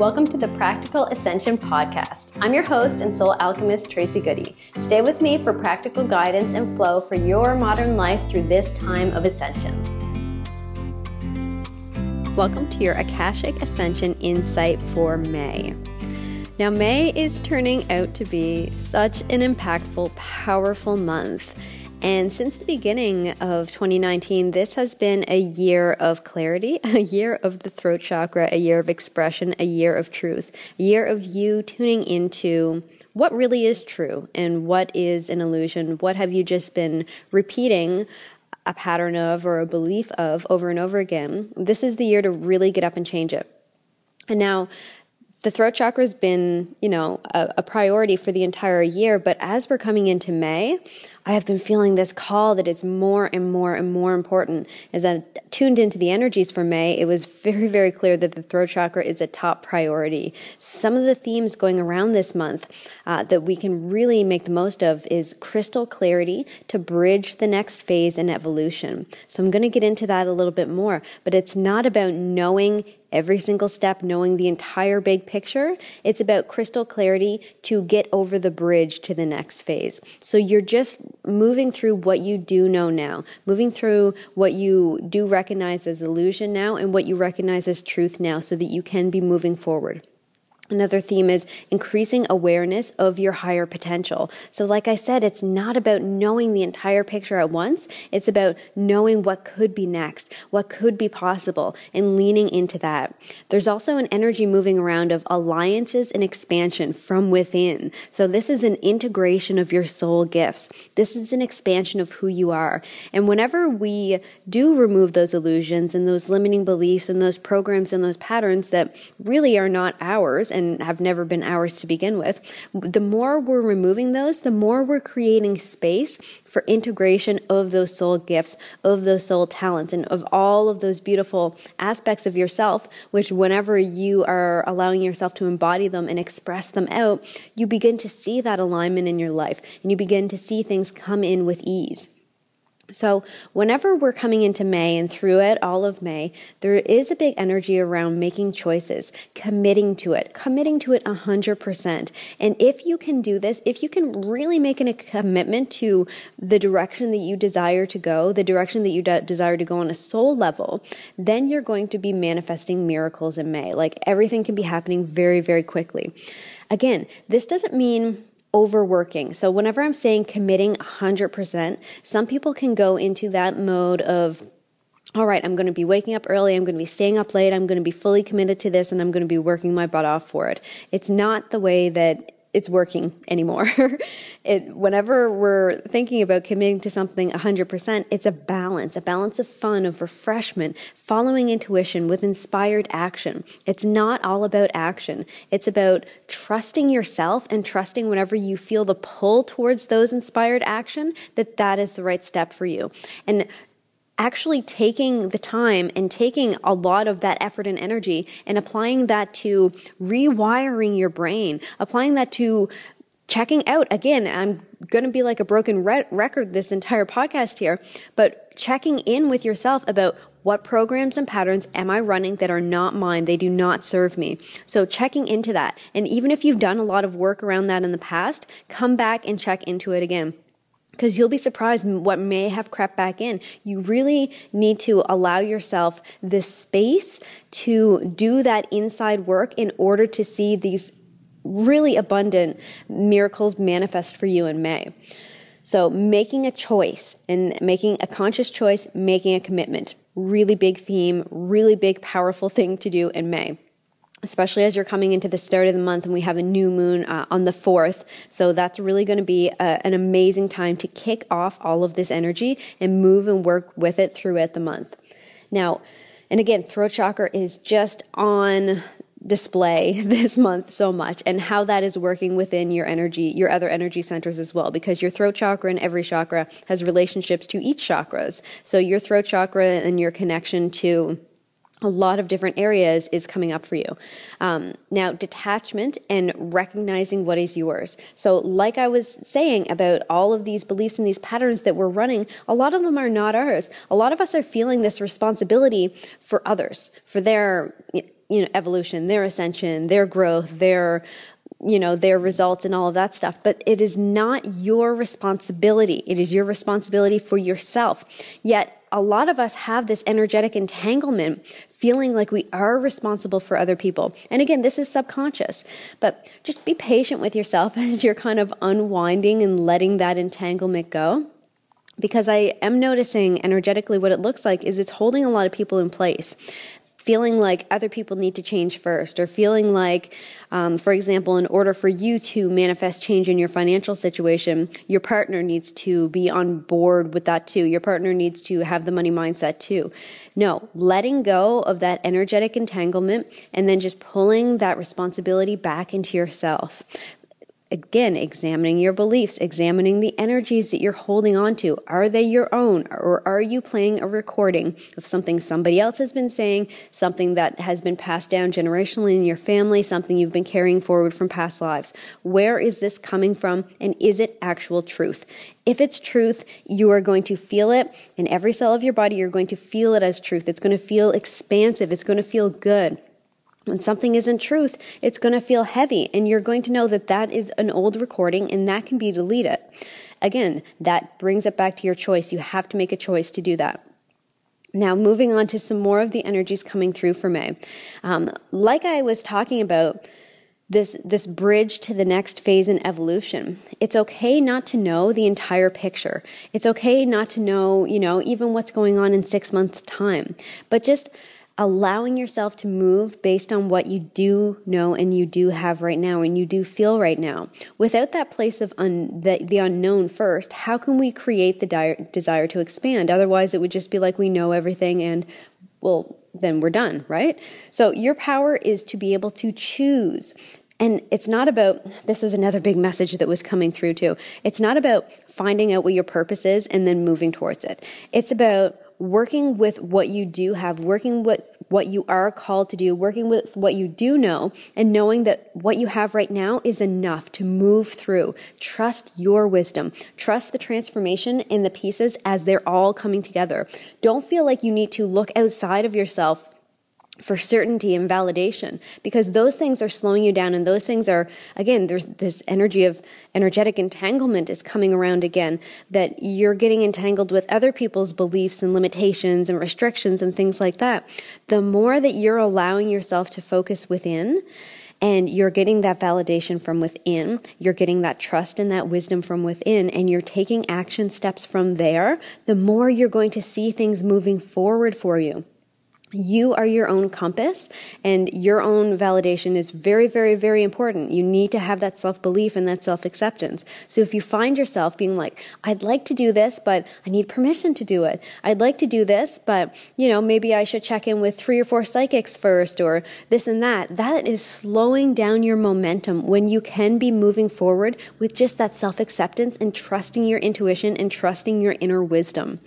Welcome to the Practical Ascension Podcast. I'm your host and soul alchemist, Tracy Goody. Stay with me for practical guidance and flow for your modern life through this time of ascension. Welcome to your Akashic Ascension Insight for May. Now, May is turning out to be such an impactful, powerful month. And since the beginning of 2019, this has been a year of clarity, a year of the throat chakra, a year of expression, a year of truth, a year of you tuning into what really is true and what is an illusion. What have you just been repeating a pattern of or a belief of over and over again? This is the year to really get up and change it. And now, the throat chakra has been, you know, a, a, priority for the entire year. But as we're coming into May, I have been feeling this call that it's more and more and more important. As I tuned into the energies for May, it was very, very clear that the throat chakra is a top priority. Some of the themes going around this month uh, that we can really make the most of is crystal clarity to bridge the next phase in evolution. So I'm going to get into that a little bit more, but it's not about knowing every single step, knowing the entire big picture. It's about crystal clarity to get over the bridge to the next phase. So you're just moving through what you do know now, moving through what you do recognize as illusion now and what you recognize as truth now so that you can be moving forward. Another theme is increasing awareness of your higher potential. So, like I said, it's not about knowing the entire picture at once. It's about knowing what could be next, what could be possible, and leaning into that. There's also an energy moving around of alliances and expansion from within. So, this is an integration of your soul gifts. This is an expansion of who you are. And whenever we do remove those illusions and those limiting beliefs and those programs and those patterns that really are not ours, and have never been ours to begin with, the more we're removing those, the more we're creating space for integration of those soul gifts, of those soul talents, and of all of those beautiful aspects of yourself, which whenever you are allowing yourself to embody them and express them out, you begin to see that alignment in your life and you begin to see things come in with ease. So, whenever we're coming into May and through it, all of May, there is a big energy around making choices, committing to it, committing to it 100%. And if you can do this, if you can really make a commitment to the direction that you desire to go, the direction that you de- desire to go on a soul level, then you're going to be manifesting miracles in May. Like everything can be happening very, very quickly. Again, this doesn't mean overworking. So whenever I'm saying committing 100%, some people can go into that mode of all right, I'm going to be waking up early, I'm going to be staying up late, I'm going to be fully committed to this, and I'm going to be working my butt off for it. It's not the way that it's working anymore. it, whenever we're thinking about committing to something 100%, it's a balance, a balance of fun, of refreshment, following intuition with inspired action. It's not all about action. It's about trusting yourself and trusting whenever you feel the pull towards those inspired action that that is the right step for you. And actually taking the time and taking a lot of that effort and energy and applying that to rewiring your brain, applying that to checking out. Again i'm going to be like a broken re- record this entire podcast here but checking in with yourself about what programs and patterns am i running that are not mine they do not serve me. So checking into that. And even if you've done a lot of work around that in the past come back and check into it again because you'll be surprised what may have crept back in. You really need to allow yourself the space to do that inside work in order to see these really abundant miracles manifest for you in May. So, making a choice and making a conscious choice, making a commitment. Really big theme, really big, powerful thing to do in May especially as you're coming into the start of the month and we have a new moon uh, on the 4th. So that's really going to be a, an amazing time to kick off all of this energy and move and work with it throughout the month. Now, and again, throat chakra is just on display this month so much and how that is working within your energy, your other energy centers as well, because your throat chakra and every chakra has relationships to each chakras. So your throat chakra and your connection to a lot of different areas is coming up for you. Um, now, detachment and recognizing what is yours. So, like I was saying about all of these beliefs and these patterns that we're running, a lot of them are not ours. A lot of us are feeling this responsibility for others, for their you know evolution, their ascension, their growth, their you know their results and all of that stuff but it is not your responsibility it is your responsibility for yourself yet a lot of us have this energetic entanglement feeling like we are responsible for other people. And again this is subconscious. But just be patient with yourself as you're kind of unwinding and letting that entanglement go. Because I am noticing energetically what it looks like is it's holding a lot of people in place feeling like other people need to change first, or feeling like, um, for example, in order for you to manifest change in your financial situation, your partner needs to be on board with that too. Your partner needs to have the money mindset too. No, letting go of that energetic entanglement and then just pulling that responsibility back into yourself again, examining your beliefs, examining the energies that you're holding on to. Are they your own? Or are you playing a recording of something somebody else has been saying, something that has been passed down generationally in your family, something you've been carrying forward from past lives? Where is this coming from? And is it actual truth? If it's truth, you are going to feel it in every cell of your body. You're going to feel it as truth. It's going to feel expansive. It's going to feel good. When something isn't truth, it's going to feel heavy, and you're going to know that that is an old recording and that can be deleted. Again, that brings it back to your choice. You have to make a choice to do that. Now, moving on to some more of the energies coming through for May. Um, like I was talking about, this this bridge to the next phase in evolution. It's okay not to know the entire picture. It's okay not to know, you know, even what's going on in 6 months time. But just allowing yourself to move based on what you do know and you do have right now and you do feel right now. Without that place of un- the, the unknown first, how can we create the di- desire to expand? Otherwise, it would just be like we know everything and, well, then we're done, right? So your power is to be able to choose. And it's not about, this was another big message that was coming through too. It's not about finding out what your purpose is and then moving towards it. It's about working with what you do have, working with what you are called to do, working with what you do know, and knowing that what you have right now is enough to move through. Trust your wisdom. Trust the transformation in the pieces as they're all coming together. Don't feel like you need to look outside of yourself for certainty and validation because those things are slowing you down and those things are again there's this energy of energetic entanglement is coming around again that you're getting entangled with other people's beliefs and limitations and restrictions and things like that the more that you're allowing yourself to focus within and you're getting that validation from within. You're getting that trust and that wisdom from within, and you're taking action steps from there. The more you're going to see things moving forward for you you are your own compass and your own validation is very very very important. You need to have that self-belief and that self-acceptance. So if you find yourself being like i'd like to do this but i need permission to do it. I'd like to do this but you know maybe i should check in with three or four psychics first or this and that that is slowing down your momentum when you can be moving forward with just that self-acceptance and trusting your intuition and trusting your inner wisdom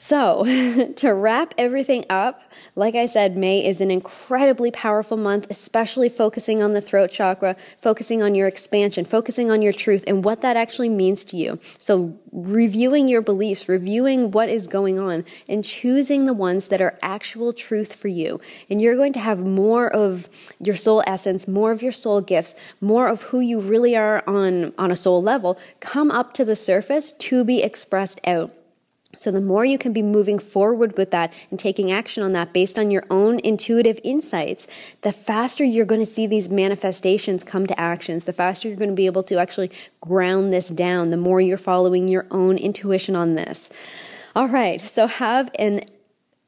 so, to wrap everything up, like I said, May is an incredibly powerful month, especially focusing on the throat chakra, focusing on your expansion, focusing on your truth and what that actually means to you. So, reviewing your beliefs, reviewing what is going on, and choosing the ones that are actual truth for you. And you're going to have more of your soul essence, more of your soul gifts, more of who you really are on, on a soul level come up to the surface to be expressed out. So, the more you can be moving forward with that and taking action on that based on your own intuitive insights, the faster you're going to see these manifestations come to actions, the faster you're going to be able to actually ground this down, the more you're following your own intuition on this. All right, so have an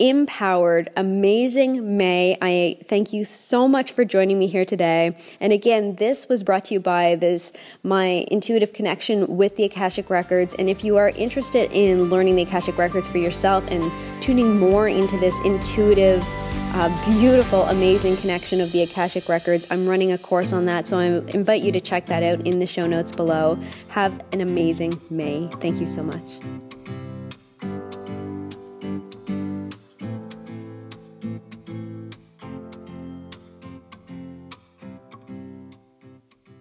empowered, amazing May. I thank you so much for joining me here today. And again, this was brought to you by this my intuitive connection with the Akashic Records. And if you are interested in learning the Akashic Records for yourself and tuning more into this intuitive, uh, beautiful, amazing connection of the Akashic Records, I'm running a course on that. So I invite you to check that out in the show notes below. Have an amazing May. Thank you so much.